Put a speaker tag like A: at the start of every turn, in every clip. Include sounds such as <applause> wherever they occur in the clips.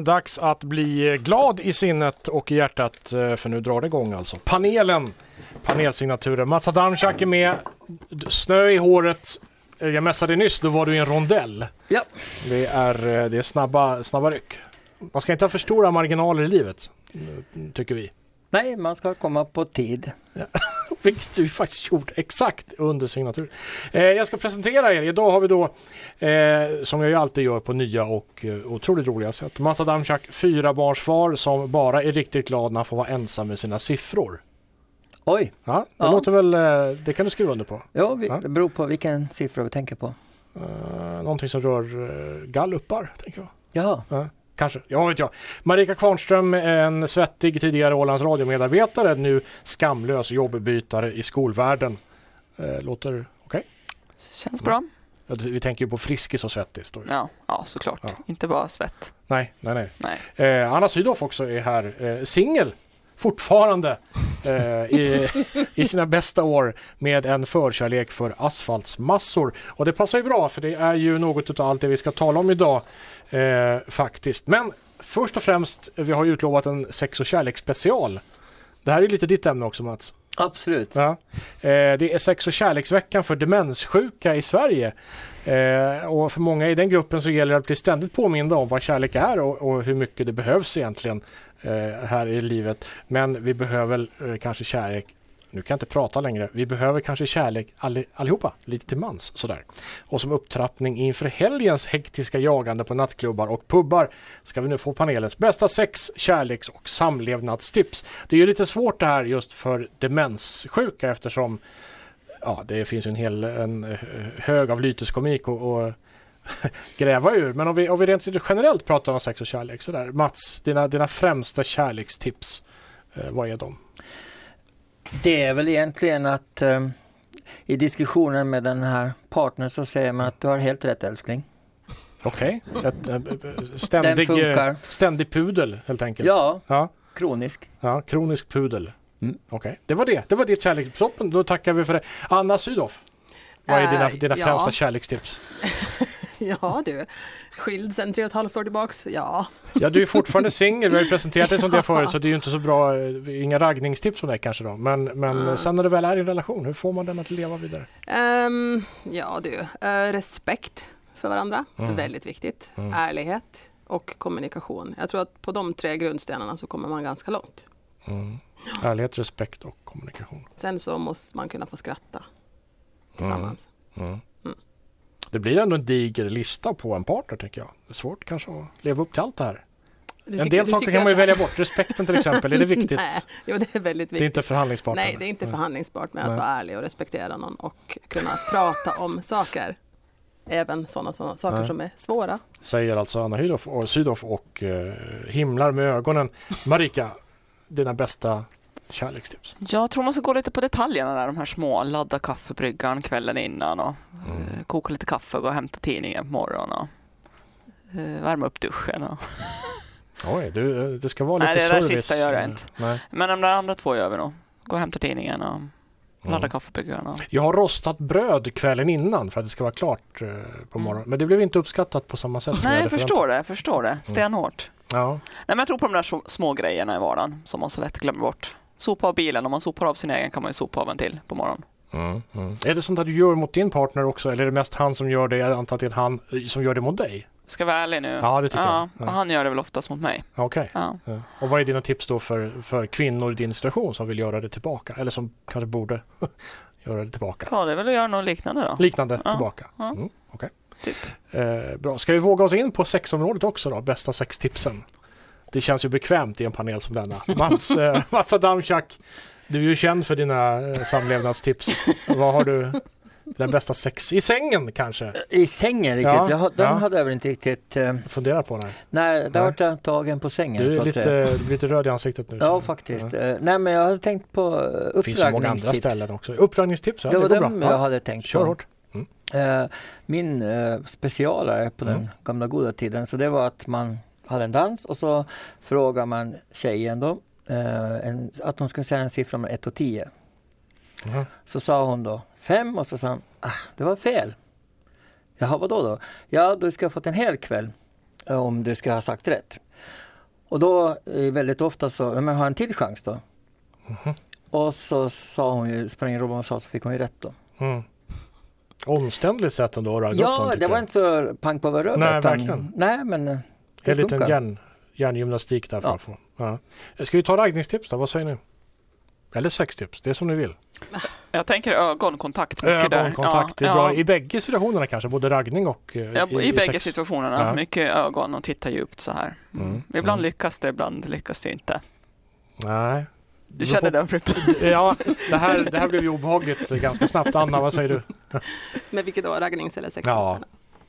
A: dags att bli glad i sinnet och i hjärtat eh, för nu drar det igång alltså. Panelen, panelsignaturer. Mats Adamczak är med, snö i håret. Eh, Jag messade nyss, då var du i en rondell.
B: Ja.
A: Det är, eh, det är snabba, snabba ryck. Man ska inte ha för stora marginaler i livet, tycker vi.
B: Nej, man ska komma på tid.
A: Vilket du faktiskt gjort exakt under signatur. Eh, jag ska presentera er. Idag har vi då, eh, som jag ju alltid gör på nya och eh, otroligt roliga sätt, Mats Adamczak, fyrabarnsfar som bara är riktigt glad när han får vara ensam med sina siffror.
B: Oj,
A: Ja, det
B: Ja.
A: låter väl, eh, det kan du skriva under på.
B: ja, vi,
A: Ja.
B: det beror på vilken siffra vi tänker på.
A: Eh, någonting som rör eh, galluppar, tänker jag.
B: Jaha,
A: Kanske, jag vet jag. Marika Kvarnström, en svettig tidigare Ålands radiomedarbetare, nu skamlös jobbbytare i skolvärlden. Eh, låter okej?
C: Känns bra.
A: Vi tänker ju på Friskis och Svettis. Då.
C: Ja, ja såklart.
A: Ja.
C: Inte bara svett.
A: Nej, nej, nej.
C: Nej.
A: Eh, Anna Sydow också är här, eh, singel fortfarande eh, i, i sina bästa år med en förkärlek för asfaltsmassor. Och det passar ju bra för det är ju något av allt det vi ska tala om idag eh, faktiskt. Men först och främst, vi har ju utlovat en sex och kärleksspecial. Det här är lite ditt ämne också Mats.
B: absolut.
A: Ja. Eh, det är sex och kärleksveckan för demenssjuka i Sverige. Eh, och för många i den gruppen så gäller det att bli ständigt påminda om vad kärlek är och, och hur mycket det behövs egentligen Eh, här i livet. Men vi behöver eh, kanske kärlek nu kan jag inte prata längre. Vi behöver kanske kärlek all, allihopa, lite till mans sådär. Och som upptrappning inför helgens hektiska jagande på nattklubbar och pubbar ska vi nu få panelens bästa sex, kärleks och samlevnadstips. Det är ju lite svårt det här just för demenssjuka eftersom ja, det finns ju en hel en eh, hög av lyteskomik och, och <laughs> gräva ur. Men om vi, om vi rent generellt pratar om sex och kärlek sådär. Mats, dina, dina främsta kärlekstips, eh, vad är de?
B: Det är väl egentligen att eh, i diskussionen med den här partnern så säger man att du har helt rätt älskling.
A: Okej, ett eh, ständig, eh, ständig pudel helt enkelt.
B: Ja,
A: Ja,
B: kronisk.
A: ja kronisk pudel.
B: Mm.
A: Okej, det var det. Det var ditt kärlekstips. Då tackar vi för det. Anna Sydow, vad är dina,
D: Eh,
A: dina
D: ja.
A: främsta kärlekstips? <laughs>
D: Ja du, skild sen tre och ett halvt år tillbaks. Ja,
A: Ja, du är fortfarande <laughs> singel. Vi har ju presenterat dig som det förut så det är ju inte så bra. eh, Inga raggningstips från dig kanske då. Men, men
D: Mm.
A: sen när du väl är i en relation, hur får man den att leva vidare?
D: Ehm, ja du, eh, respekt för varandra,
A: Mm.
D: väldigt viktigt.
A: Mm.
D: Ärlighet och kommunikation. Jag tror att på de tre grundstenarna så kommer man ganska långt.
A: Mm. Ärlighet, respekt och kommunikation.
D: Sen så måste man kunna få skratta tillsammans.
A: Mm.
D: Mm.
A: Det blir ändå en diger lista på en partner tänker jag. Det är svårt kanske att leva upp till allt det här.
D: Du
A: en
D: tycker-
A: del saker
D: tycker
A: kan man ju
D: att-
A: välja bort. Respekten till exempel, är det <laughs> viktigt?
D: Nej, jo det är väldigt
A: Det är
D: viktigt.
A: inte förhandlingsbart.
D: Nej, det är inte förhandlingsbart med att
A: Nej.
D: vara ärlig och respektera någon och kunna prata om saker. Även sådana, sådana saker
A: Nej.
D: som är svåra.
A: Säger alltså Anna Hydow och Sydow och eh, himlar med ögonen. Marika, dina bästa kärlekstips?
C: Jag tror man ska gå lite på detaljerna där, de här små. Ladda kaffebryggaren kvällen innan och eh, koka lite kaffe och gå och hämta tidningen på morgonen och eh, värma upp duschen. Och. <laughs>
A: Oj, du, eh, det ska vara lite
C: Nej, det där
A: service.
C: sista gör jag inte.
A: Nej.
C: Men de där andra två gör vi nog. Gå och hämta tidningen och ladda
A: Mm.
C: kaffebryggaren. Och.
A: Jag har rostat bröd kvällen innan för att det ska vara klart på morgonen. Men det blev inte uppskattat på samma sätt.
C: Mm. Nej,
A: hade
C: jag förstår det. Jag förstår det. Stenhårt.
A: förväntat.
C: Nej, men jag tror på de där små, små grejerna i vardagen som man så lätt glömmer bort. Sopa av bilen. Om man sopar av sin egen kan man ju sopa av en till på morgonen.
A: Mm, mm. Är det sånt att du gör mot din partner också eller är det mest han som gör det? Jag antar att det är han eh, som gör det mot dig?
C: Ska jag vara ärlig nu?
A: Ja, det tycker
C: ja,
A: jag. Ja.
C: och Han gör det väl oftast mot mig.
A: Okej.
C: Ja.
A: Ja. Och vad är dina tips då för, för kvinnor i din situation som vill göra det tillbaka? Eller som kanske borde <laughs> göra det tillbaka?
C: ja, det är väl att göra något liknande då.
A: Liknande
C: Ja.
A: tillbaka.
C: Ja.
A: Mm, okej.
C: Typ.
A: Eh, bra. Ska vi våga oss in på sexområdet också då? Bästa sextipsen. Det känns ju bekvämt i en panel som denna. Mats, eh, <laughs> Mats Adamczak, du är ju känd för dina eh, samlevnadstips. Vad har du? Den bästa sex i sängen kanske?
B: I sängen riktigt,
A: Ja,
B: jag, den
A: ja.
B: hade jag väl inte riktigt... Eh,
A: Fundera på det.
B: nej, där
A: Nej.
B: vart jag tagen på sängen
A: Du är lite, du blir lite röd i ansiktet nu.
B: Ja, faktiskt. Eh, nej, men jag hade tänkt på eh,
A: Det finns så många andra ställen också. Uppraggningstips, ja,
B: Det
A: det,
B: var
A: går
B: dem
A: bra.
B: jag
A: Ja,
B: hade tänkt
A: kör
B: på.
A: hårt.
B: Eh, min eh, specialare på den
A: Mm.
B: gamla goda tiden, så det var att man hade en dans och så frågar man tjejen då eh, en, att hon skulle säga en siffra mellan 1 och 10.
A: Mhm.
B: Så sa hon då 5 och så sa hon, ah, det var fel. Jaha, vadå då? Ja, du ska ha fått en hel kväll eh, om du ska ha sagt rätt. Och då eh, väldigt ofta så, men har en till chans då.
A: Mhm.
B: Och så sa hon ju, roll vad hon sa så fick hon ju rätt då.
A: Mm. Omständligt sätt ändå att ragga upp
B: Ja,
A: tycker
B: det var
A: jag.
B: inte så pang på röret.
A: Nej, verkligen.
B: Nej, men eh,
A: Det är
B: det
A: lite
B: funkar.
A: järn, järngymnastik där
B: Ja.
A: få. Ja. Ska vi ta raggningstips då? Vad säger ni? Eller sextips, det är som ni vill.
C: Jag tänker ögonkontakt. där.
A: Ögonkontakt
C: ja,
A: är bra
C: ja.
A: i bägge situationerna kanske, både raggning och eh,
C: Ja, I, bägge
A: sex.
C: situationerna.
A: Ja.
C: Mycket ögon och titta djupt så här. Mm.
A: Mm,
C: Ibland
A: mm.
C: lyckas det, ibland lyckas det inte.
A: Nej.
C: Du känner det? Frippe?
A: Ja, det här, det här blev ju obehagligt ganska snabbt. Anna, vad säger du? <laughs>
D: Med vilket då? Raggnings eller sextips?
A: Ja.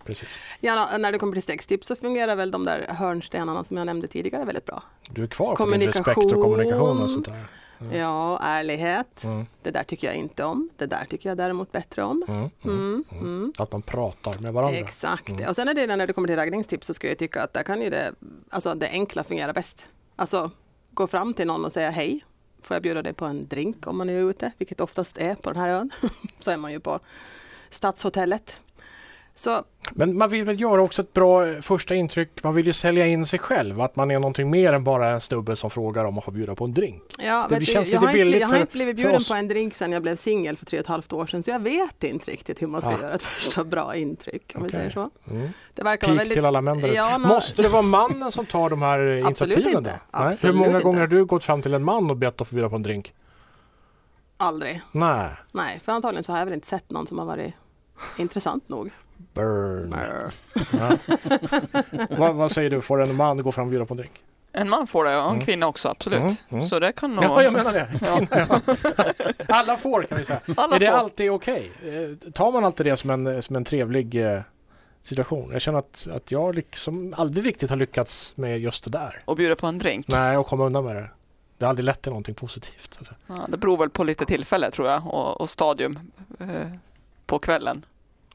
A: Precis.
D: Ja, när det kommer till sextips så fungerar väl de där hörnstenarna som jag nämnde tidigare väldigt bra.
A: Du är kvar på din respekt och kommunikation och sånt där. Mm.
D: Ja, ärlighet.
A: Mm,
D: Det där tycker jag inte om. Det där tycker jag däremot bättre om.
A: mm, mm.
D: Mm,
A: mm. Att man pratar med varandra.
D: Exakt. Och sen är det när det kommer till raggningstips så skulle jag tycka att där kan ju det, alltså det enkla fungera bäst. Alltså gå fram till någon och säga hej. Får jag bjuda dig på en drink om man är ute, vilket oftast är på den här ön. <laughs> så är man ju på Stadshotellet. Så
A: Men man vill väl göra också ett bra eh, första intryck. Man vill ju sälja in sig själv. Att man är någonting mer än bara en snubbe som frågar om att få bjuda på en drink.
D: Ja,
A: Det känns
D: jag,
A: lite
D: har inte,
A: billigt
D: jag har inte blivit bjuden på en drink sedan jag blev singel för tre och ett halvt år sedan så jag vet inte riktigt hur man ska
A: Ah.
D: göra ett första bra intryck. Om vi
A: Okej.
D: säger så.
A: Mm.
D: Det verkar vara
A: Pik
D: väldigt...
A: till alla män.
D: Ja, nå-
A: Måste det vara mannen som tar de här eh, <laughs>
D: Absolut
A: initiativen?
D: inte.
A: Då? Nej? Hur
D: Absolut
A: många
D: inte.
A: gånger har du gått fram till en man och bett att få bjuda på en drink?
D: Aldrig.
A: Nej.
D: Nej, för antagligen så har jag väl inte sett någon som har varit intressant nog.
A: Burn. Ja. <laughs> vad, vad säger du? Får en man gå fram och bjuda på en drink?
C: En man får det och en
A: Mm.
C: kvinna också, absolut.
A: Mm, mm.
C: Så det kan nog...
A: Ja, jag menar det.
C: Ja.
A: Kvinna, ja. <laughs> Alla får kan vi säga.
C: Alla
A: är det
C: får.
A: alltid okej? Eh, Tar man alltid det som en, som en trevlig eh, situation? Jag känner att, att jag liksom aldrig riktigt har lyckats med just det där.
C: Och bjuda på en drink.
A: Nej, och komma undan med det. Det har aldrig lett till någonting positivt. Alltså.
C: Ja, det beror väl på lite tillfälle tror jag och, och stadium eh, på kvällen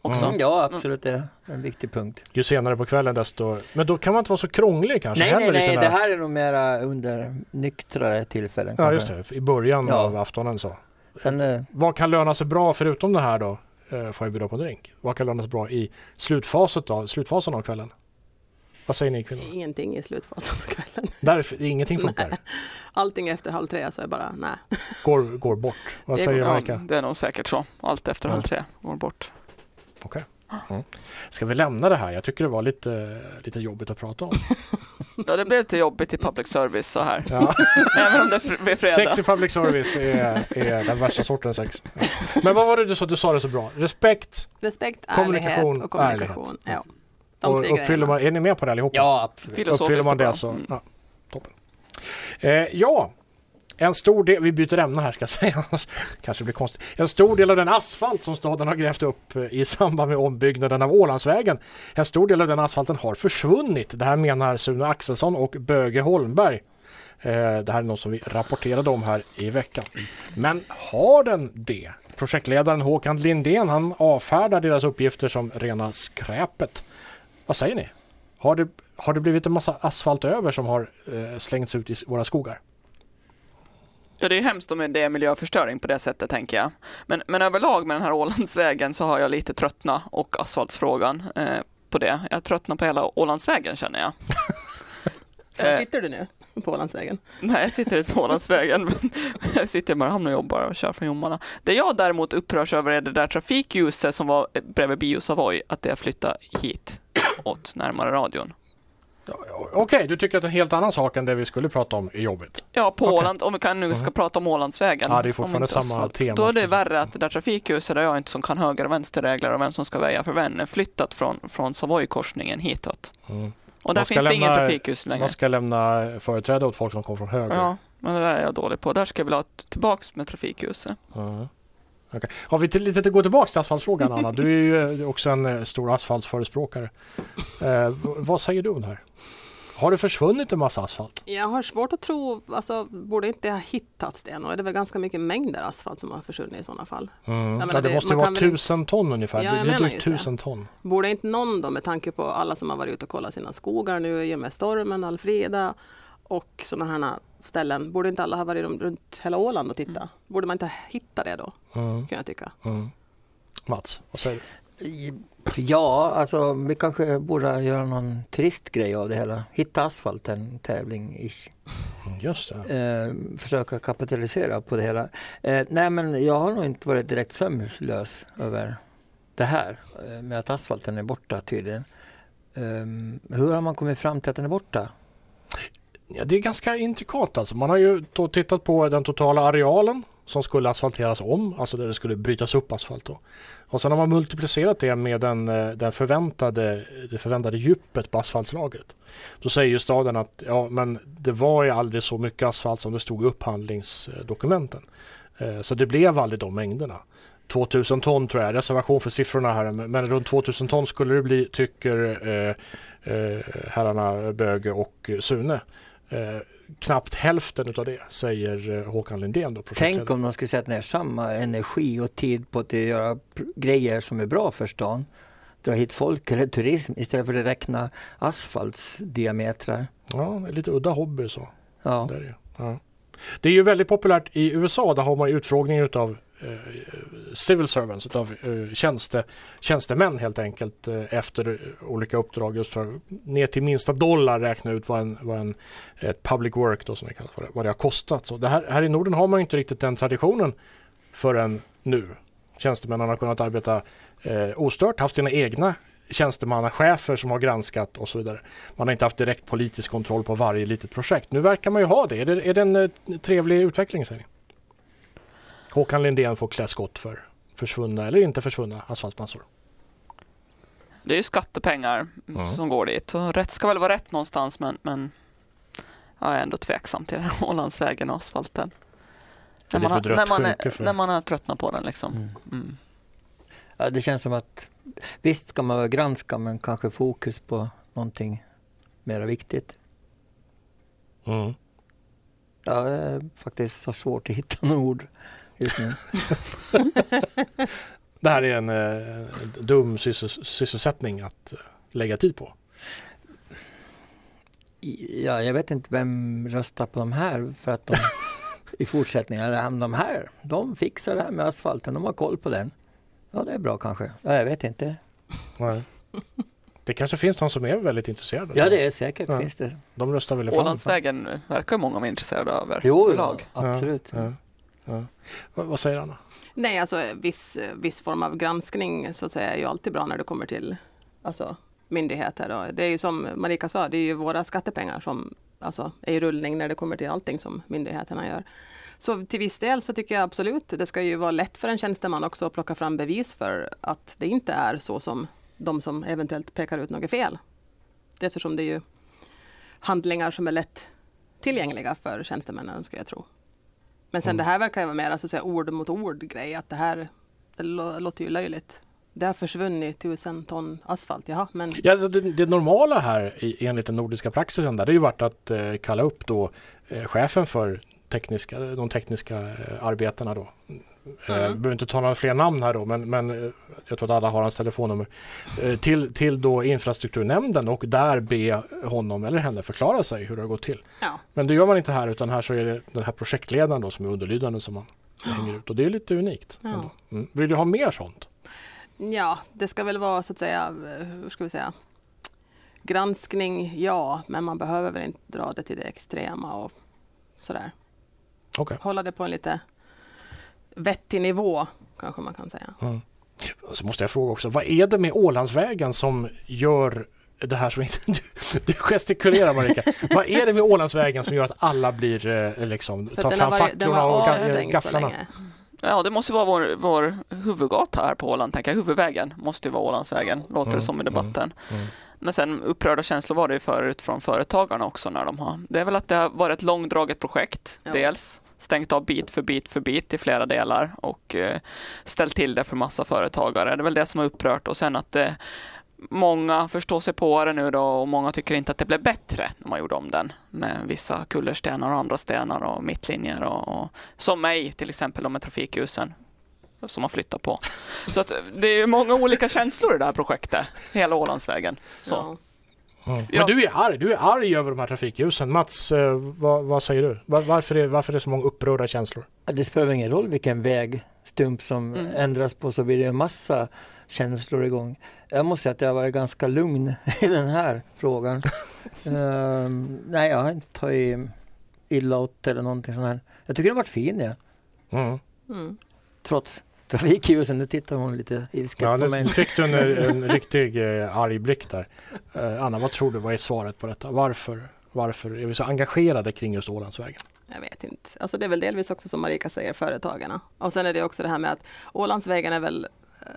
C: också.
A: Mm.
B: ja, absolut det är en viktig punkt.
A: Ju senare på kvällen desto... Men då kan man inte vara så krånglig kanske
B: Nej, nej,
A: i
B: nej,
A: sina-
B: det här är nog mera under nyktrare tillfällen.
A: Ja,
B: kanske.
A: just det. I början
B: Ja.
A: av aftonen så.
B: Sen, eh,
A: Vad kan löna sig bra förutom det här då? Eh, får jag bjuda på en drink. Vad kan löna sig bra i slutfasen då? Slutfasen av kvällen? Vad säger ni kvinnor?
D: Ingenting i slutfasen av kvällen.
A: Där ingenting funkar.
D: Allting efter halv tre så är bara nej.
A: Går, går bort. Vad
D: Det
A: säger Marika?
C: det är nog säkert så. Allt efter
A: Ja.
C: halv tre går bort.
A: Okej. Mm. Ska vi lämna det här? Jag tycker det var lite, lite jobbigt att prata om. <laughs>
C: Ja, det blev lite jobbigt i public service så här.
A: Ja. <laughs>
C: Även om det är fr- är fredag.
A: Sex i public service är, är den värsta sortens sex. Men vad var det du sa? Du sa det så bra. Respekt
D: Respekt,
A: Kommunikation,
D: ärlighet och kommunikation.
A: ärlighet.
D: Ja. De
A: och uppfyller man, är ni med på det allihopa?
B: ja, absolut.
A: Uppfyller man det så,
C: Mm.
A: ja, toppen. Eh, ja, en stor del, vi byter ämne här ska jag säga, <laughs> annars kanske blir konstigt. En stor del av den asfalt som staden har grävt upp eh, i samband med ombyggnaden av Ålandsvägen, en stor del av den asfalten har försvunnit. Det här menar Sune Axelsson och Böge Holmberg. Eh, det här är något som vi rapporterade om här i veckan. Men har den det? Projektledaren Håkan Lindén han avfärdar deras uppgifter som rena skräpet. Vad säger ni? Har det, har det blivit en massa asfalt över som har eh, slängts ut i våra skogar?
C: Ja, det är hemskt om det är miljöförstöring på det sättet tänker jag. Men, men överlag med den här Ålandsvägen så har jag lite tröttna och asfaltsfrågan eh, på det. Jag tröttnar på hela Ålandsvägen känner jag. <laughs>
D: Var
C: Eh,
D: sitter du nu? På Ålandsvägen?
C: Nej, jag sitter inte på Ålandsvägen, <laughs> jag sitter i Mariehamn och jobbar och kör från Jommarna. Det jag däremot upprörs över är det där trafikljuset som var bredvid Bio Savoy, att det flyttar hit åt närmare radion.
A: Okej, du tycker att en helt annan sak än det vi skulle prata om är jobbigt.
C: Ja, på
A: Okej.
C: Åland, om vi kan nu ska
A: Mhm.
C: prata om Ålandsvägen.
A: Ja, det är fortfarande samma tema.
C: Då är det värre att det där trafikljuset där jag inte som kan höger och vänsterregler och vem som ska väja för vem är flyttat från, från Savoy-korsningen hitåt.
A: Mm.
C: Och där finns det ingen
A: lämna-
C: trafikljus längre.
A: Man ska lämna företräde åt folk som kommer från höger.
C: Ja, men det där är jag dålig på. Där ska jag vilja ha tillbaks med trafikljuset.
A: Ja. Okej. Har vi till, lite att gå tillbaka till asfaltfrågan Anna? Du är ju eh, också en eh, stor asfaltsförespråkare. Eh, vad säger du om det här? Har det försvunnit en massa asfalt?
D: Jag har svårt att tro, alltså borde inte ha hittats det nog? Är det väl ganska mycket mängder asfalt som har försvunnit i sådana fall?
A: Mm.
D: menar,
A: ja, det
D: det-
A: måste vara tusen ton ungefär.
D: Ja,
A: det är drygt
D: det.
A: tusen ton.
D: Borde inte någon då med tanke på alla som har varit ute och kollat sina skogar nu i och med stormen, Alfreda och sådana här ställen, borde inte alla ha varit runt hela Åland och titta? Borde man inte hitta det då,
A: Mm.
D: kan jag tycka.
A: Mm. Mats, vad säger du?
B: Ja, alltså vi kanske borde göra någon turistgrej av det hela. Hitta asfalten tävling ish.
A: Just det.
B: Eh, försöka kapitalisera på det hela. Eh, nej men jag har nog inte varit direkt sömnlös över det här eh, med att asfalten är borta tydligen. Eh, hur har man kommit fram till att den är borta?
A: Ja, det är ganska intrikat alltså. Man har ju då tittat på den totala arealen som skulle asfalteras om, alltså där det skulle brytas upp asfalt. Då. Och sen har man multiplicerat det med den, eh, den förväntade, det förväntade djupet på asfaltslagret. Då säger ju staden att ja, men det var ju aldrig så mycket asfalt som det stod i upphandlingsdokumenten. Eh, så det blev aldrig de mängderna. 2000 ton tror jag, reservation för siffrorna här, men runt 2000 ton skulle det bli tycker eh, eh herrarna Böge och Sune. Eh, knappt hälften av det säger eh, Håkan Lindén. Då,
B: Tänk om de skulle sätta ner samma energi och tid på att göra grejer som är bra för stan. Dra hit folk eller turism istället för att räkna asfaltsdiametrar.
A: Ja, lite udda hobby så.
B: Ja.
A: Det, är. Ja det är ju väldigt populärt i USA. Där har man utfrågning utav eh, civil servants, utav eh, tjänste, tjänstemän helt enkelt eh, efter eh, olika uppdrag just för att ner till minsta dollar räkna ut vad en, vad en ett public work då som det kallas för, vad det har kostat. Så det här, här i Norden har man inte riktigt den traditionen förrän nu. Tjänstemännen har kunnat arbeta eh, ostört, haft sina egna tjänstemannachefer som har granskat och så vidare. Man har inte haft direkt politisk kontroll på varje litet projekt. Nu verkar man ju ha det. Är det, är det en trevlig utveckling säger ni? Håkan Lindén får klä skott för försvunna eller inte försvunna asfaltmassor.
C: Det är ju skattepengar mm. som går dit och rätt ska väl vara rätt någonstans men, men jag är ändå tveksam till <laughs> Ålandsvägen och asfalten. När man, har, när, man är, när man har tröttnat på den liksom. Mm. Mm.
B: Ja, det känns som att visst ska man granska men kanske fokus på någonting mer viktigt.
A: Mm.
B: Jag faktiskt har svårt att hitta några ord just nu. <laughs>
A: det här är en eh, dum syssels sysselsättning att eh, lägga tid på.
B: Ja, jag vet inte vem röstar på de här för att de <laughs> i fortsättningen, de här, de fixar det här med asfalten, de har koll på den. Ja, det är bra kanske. Ja, jag vet inte.
A: Nej. Det kanske finns någon som är väldigt intresserad?
B: Ja, det är säkert. Ja. Finns det.
A: De röstar väl
C: Ålandsvägen verkar många vara intresserade av.
B: Jo, ja, absolut. Ja,
A: Ja. Vad, vad, säger Anna?
D: Nej, alltså viss, viss form av granskning så att säga är ju alltid bra när det kommer till alltså, myndigheter. Och det är ju som Marika sa, det är ju våra skattepengar som alltså, är i rullning när det kommer till allting som myndigheterna gör. Så till viss del så tycker jag absolut, det ska ju vara lätt för en tjänsteman också att plocka fram bevis för att det inte är så som de som eventuellt pekar ut något fel. Eftersom det är ju handlingar som är lätt tillgängliga för tjänstemännen, skulle jag tro. Men sen mm. det här verkar ju vara mer alltså, ord mot ord grej, att det här det låter ju löjligt. Det har försvunnit tusen ton asfalt, jaha. Men...
A: Ja, alltså det, det, normala här enligt den nordiska praxisen där, det har ju varit att eh, kalla upp då eh, chefen för tekniska, de tekniska eh, arbetena då. Eh, mm. Behöver inte ta några fler namn här då, men, men eh, jag tror att alla har hans telefonnummer. Till, till då infrastrukturnämnden och där be honom eller henne förklara sig hur det har gått till.
D: Ja.
A: Men det gör man inte här utan här så är det den här projektledaren då som är underlydande som man ja. hänger ut och det är lite unikt. Ja. Mm. Vill du ha mer sånt?
D: Ja, det ska väl vara så att säga, hur ska vi säga, granskning, ja, men man behöver väl inte dra det till det extrema och sådär.
A: Okay.
D: Hålla det på en lite vettig nivå kanske man kan säga.
A: Mm. Så måste jag fråga också, vad är det med Ålandsvägen som gör det här som inte... <laughs> Du, du gestikulerar Marika. vad är det med Ålandsvägen som gör att alla blir eh, liksom, tar fram facklorna och gafflarna?
C: Ja, det måste vara vår, vår huvudgata här på Åland, tänker jag. Huvudvägen måste ju vara Ålandsvägen, låter mm, det som i mm, debatten. Mm, mm. Men sen upprörda känslor var det ju förut från företagarna också när de har. Det är väl att det har varit ett långdraget projekt, ja. dels stängt av bit för bit för bit i flera delar och eh, ställt till det för massa företagare. Det är väl det som har upprört och sen att eh, många förstår sig på det nu då och många tycker inte att det blev bättre när man gjorde om den med vissa kullerstenar och andra stenar och mittlinjer och, och som mig till exempel med trafikljusen som man flyttar på. Så att det är många olika känslor i det här projektet, hela Ålandsvägen. Så. Ja.
A: Mm.
C: Ja.
A: Men du är arg, du är arg över de här trafikljusen. Mats, eh, vad, vad säger du? Var, varför, är, varför är det så många upprörda känslor?
B: Det spelar ingen roll vilken vägstump som
C: Mm.
B: ändras på så blir det en massa känslor igång. Jag måste säga att jag har varit ganska lugn <laughs> i den här frågan. <laughs> Ehm, nej, jag har inte tagit illa åt eller någonting sånt här. Jag tycker den har varit fin, ja.
A: Mm.
D: Mm.
B: trots trafikljusen. Nu tittar hon lite ilsket
A: Ja,
B: på
A: nu
B: mig.
A: fick du en, en <laughs> riktig eh, arg blick där. Eh, Anna, vad tror du? Vad är svaret på detta? Varför, varför är vi så engagerade kring just Ålandsvägen?
D: Jag vet inte. Alltså det är väl delvis också som Marika säger, företagarna. Och sen är det också det här med att Ålandsvägen är väl eh,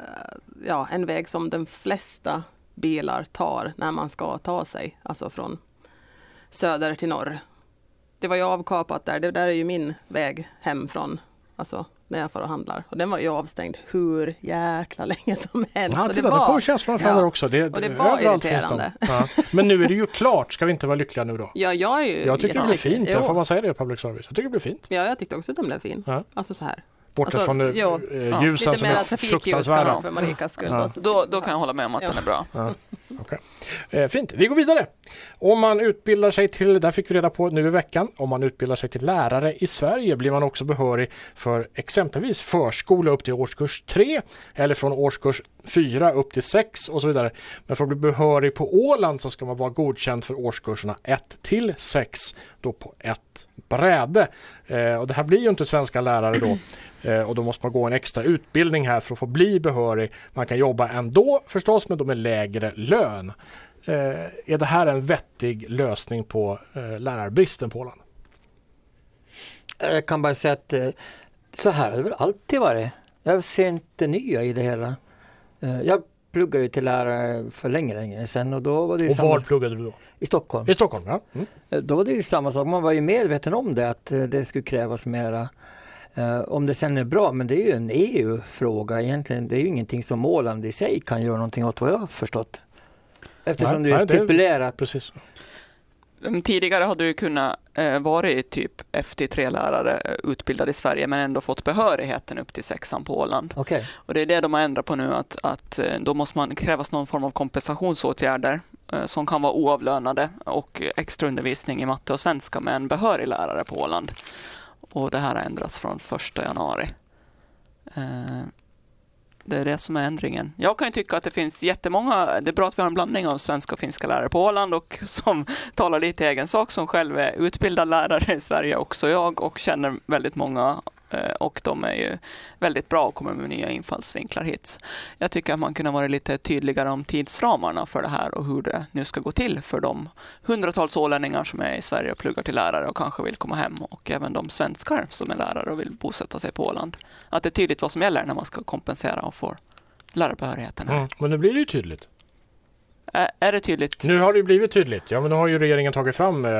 D: ja, en väg som de flesta bilar tar när man ska ta sig, alltså från söder till norr. Det var ju avkapat där, det där är ju min väg hem från, alltså när jag får och handlar. Och den var ju avstängd hur jäkla länge som helst.
A: Ja,
D: Och det
A: titta, där kommer känslan fram
D: ja.
A: också. Det,
D: Och det var irriterande. <laughs>
A: Ja. Men nu är det ju klart. Ska vi inte vara lyckliga nu då?
D: Ja, jag är ju
A: Jag tycker det blir fint.
D: Jo.
A: Jag får man säga det i public service? Jag tycker det blir fint.
D: Ja, jag tyckte också att den blev fin.
A: Ja.
D: Alltså så här.
A: Borta
D: Alltså,
A: från eh,
D: jo.
A: eh,
C: Ja,
A: ljusen
D: Lite
A: som
D: mera
A: är
D: trafikljus
A: fruktansvärda.
D: kanske för Marikas skull.
C: Då, då kan jag hålla med om att
D: Ja.
C: den är bra.
A: Eh, Eh, fint, vi går vidare. Om man utbildar sig till, där fick vi reda på nu i veckan, om man utbildar sig till lärare i Sverige blir man också behörig för exempelvis förskola upp till årskurs 3 eller från årskurs 4 upp till 6 och så vidare. Men för att bli behörig på Åland så ska man vara godkänd för årskurserna 1 till 6 då på ett bräde. Eh, och det här blir ju inte svenska lärare då eh, och då måste man gå en extra utbildning här för att få bli behörig. Man kan jobba ändå förstås men då med lägre lön. Eh, är det här en vettig lösning på eh, lärarbristen på Åland?
B: Jag kan bara säga att eh, så här har det väl alltid varit. Jag ser inte nya i det hela. Jag pluggade ju till lärare för länge, länge sedan och då var det
A: Och
B: samma
A: var pluggade du då?
B: i Stockholm.
A: I Stockholm, ja. Mm.
B: Då var det ju samma sak, man var ju medveten om det att det skulle krävas mera. Om det sen är bra, men det är ju en EU-fråga egentligen. Det är ju ingenting som Åland i sig kan göra någonting åt vad jag har förstått. Eftersom
A: Nej,
B: det är
A: nej, det
B: stipulerat.
A: Precis.
C: Mm, Tidigare hade du kunnat eh, vara typ FT3-lärare eh, utbildad i Sverige men ändå fått behörigheten upp till sexan på Åland.
B: Okej,
C: Och det är det de har ändrat på nu att, att eh, då måste man krävas någon form av kompensationsåtgärder eh, som kan vara oavlönade och extra undervisning i matte och svenska med en behörig lärare på Åland. Och det här har ändrats från 1 januari. Eh, det är det som är ändringen. Jag kan ju tycka att det finns jättemånga, det är bra att vi har en blandning av svenska och finska lärare på Åland och <laughs> som talar lite i egen sak, som själv är utbildad lärare i Sverige, också jag, och känner väldigt många Eh, och de är ju väldigt bra och kommer med nya infallsvinklar hit. Jag tycker att man kunde vara lite tydligare om tidsramarna för det här och hur det nu ska gå till för de hundratals ålänningar som är i Sverige och pluggar till lärare och kanske vill komma hem och även de svenskar som är lärare och vill bosätta sig på Åland. Att det är tydligt vad som gäller när man ska kompensera och få lärarbehörigheten här.
A: Mm. Men nu blir det ju tydligt.
C: Är, det tydligt?
A: Nu har det blivit tydligt. Ja, men nu har ju regeringen tagit fram eh,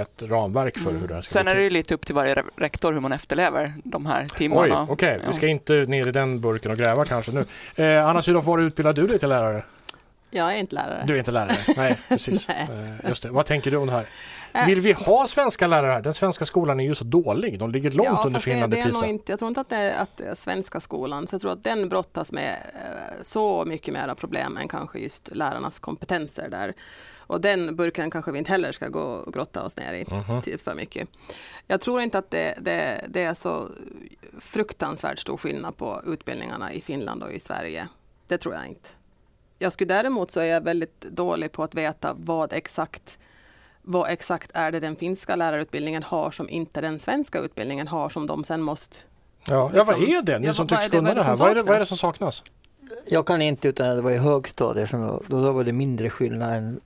A: ett ramverk för hur det här ska
C: Sen
A: gå
C: är det ju lite upp till varje re- rektor hur man efterlever de här
A: Oj,
C: timmarna.
A: okej.
C: Ja.
A: Vi ska inte ner i den burken och gräva kanske nu. Eh, Anna Sydow, var utbildar du dig till lärare?
D: Jag är inte lärare.
A: Du är inte lärare? Nej, <laughs> precis.
D: Nej.
A: Eh, just det. Vad tänker du om det här?
D: Äh.
A: Vill vi ha svenska lärare här? Den svenska skolan är ju så dålig. De ligger långt
D: ja,
A: under
D: fast det,
A: Finland
D: det
A: i PISA.
D: inte, Jag tror inte att det är, att svenska skolan, så jag tror att den brottas med eh, så mycket mera problem än kanske just lärarnas kompetenser där. Och den burken kanske vi inte heller ska gå och grotta oss ner i
A: Mhm.
D: till för mycket. Jag tror inte att det, det, det är så fruktansvärt stor skillnad på utbildningarna i Finland och i Sverige. Det tror jag inte. Jag skulle däremot så är jag väldigt dålig på att veta vad exakt vad exakt är det den finska lärarutbildningen har som inte den svenska utbildningen har som de sen måste...
A: Ja, ja, vad
D: liksom-
A: är det? Ni
D: Ja,
A: som
D: vad är
A: tycks
D: det-
A: kunna
D: vad är
A: det
D: det
A: här.
D: som
A: Vad är det, vad är det som saknas?
B: jag kan inte utan det var i högstadiet, som, då, då var det mindre skillnad än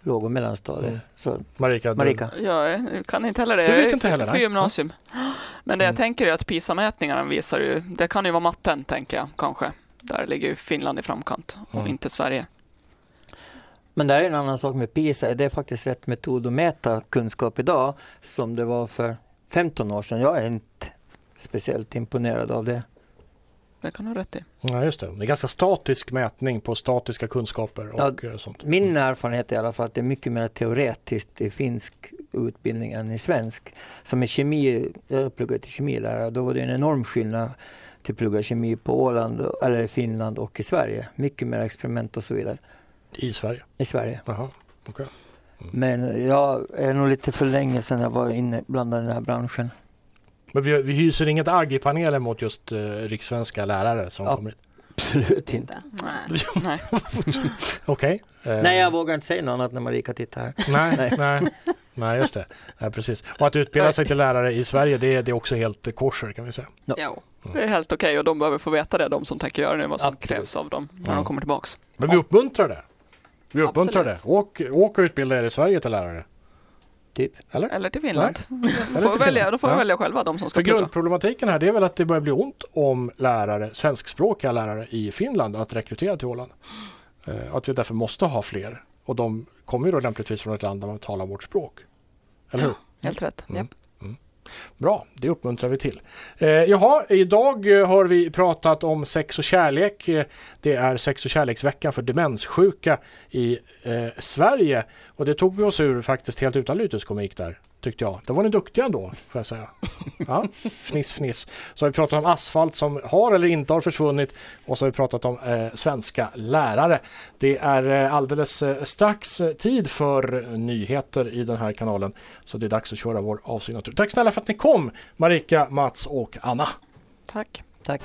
B: låg och mellanstadiet.
A: Mm.
B: Så,
A: Marika? du-
B: Marika?
C: Jag kan inte heller det.
A: Du vet
C: Jag
A: inte heller,
C: för gymnasium. Men det
A: Mm.
C: jag tänker är att PISA-mätningarna visar ju, det kan ju vara matten tänker jag kanske. Där ligger ju Finland i framkant och
A: Mm.
C: inte Sverige.
B: Men det är en annan sak med PISA. Det är faktiskt rätt metod att mäta kunskap idag som det var för 15 år sedan. Jag är inte speciellt imponerad av det.
C: Det kan du ha rätt i.
A: Ja, just det. Det är ganska statisk mätning på statiska kunskaper och eh, sånt.
B: Min erfarenhet är i alla fall att det är mycket mer teoretiskt i finsk utbildning än i svensk. Som i kemi, jag pluggade till kemilärare, då var det en enorm skillnad till att plugga kemi på Åland, eller i Finland och i Sverige. Mycket mer experiment och så vidare
A: I Sverige.
B: i Sverige.
A: Jaha. Okej.
B: Men jag är nog lite för länge sedan jag var inne bland den här branschen.
A: Men vi, vi hyser inget agg i panelen mot just uh, rikssvenska lärare som
B: Ja.
A: kommer hit.
B: Absolut inte.
C: Nej. <laughs> Nej. <laughs>
A: Okej. Eh,
B: Nej, jag vågar inte säga något annat när Marika tittar här.
A: nej, <laughs>
B: Nej.
A: nej. Nej, just det. Nej, precis. Och att utbilda sig till lärare i Sverige, det är, det är också helt eh, kosher kan vi säga.
D: Jo.
C: Det är helt okej och de behöver få veta det, de som tänker göra det, vad som
B: Absolut.
C: krävs av dem när
A: Ja.
C: de kommer tillbaks.
A: Men vi uppmuntrar det. Vi uppmuntrar
D: Absolut.
A: det. Åk, åk och utbilda er i Sverige till lärare.
B: Typ.
A: Eller?
C: Eller till Finland. De
A: Eller
C: får välja,
A: Finland.
C: de får
A: Ja.
C: välja själva, de som ska
A: För
C: plugga.
A: grundproblematiken här det är väl att det börjar bli ont om lärare, svenskspråkiga lärare i Finland att rekrytera till Åland. Eh, att vi därför måste ha fler. Och de kommer ju då lämpligtvis från ett land där man talar vårt språk. Eller hur?
C: Helt rätt.
A: Mm. Mm. Bra, det uppmuntrar vi till. Eh, jaha, idag eh, har vi pratat om sex och kärlek. Eh, det är sex och kärleksveckan för demenssjuka i eh, Sverige. Och det tog vi oss ur faktiskt helt utan lyteskomik där, tyckte jag. Det var ni duktiga ändå, får jag säga. Ja, fniss, fniss. Så har vi pratat om asfalt som har eller inte har försvunnit och så har vi pratat om eh, svenska lärare. Det är eh, alldeles eh, strax eh, tid för nyheter i den här kanalen. Så det är dags att köra vår avsignatur. Tack snälla för att ni kom Marika, Mats och Anna.
C: Tack.
B: Tack.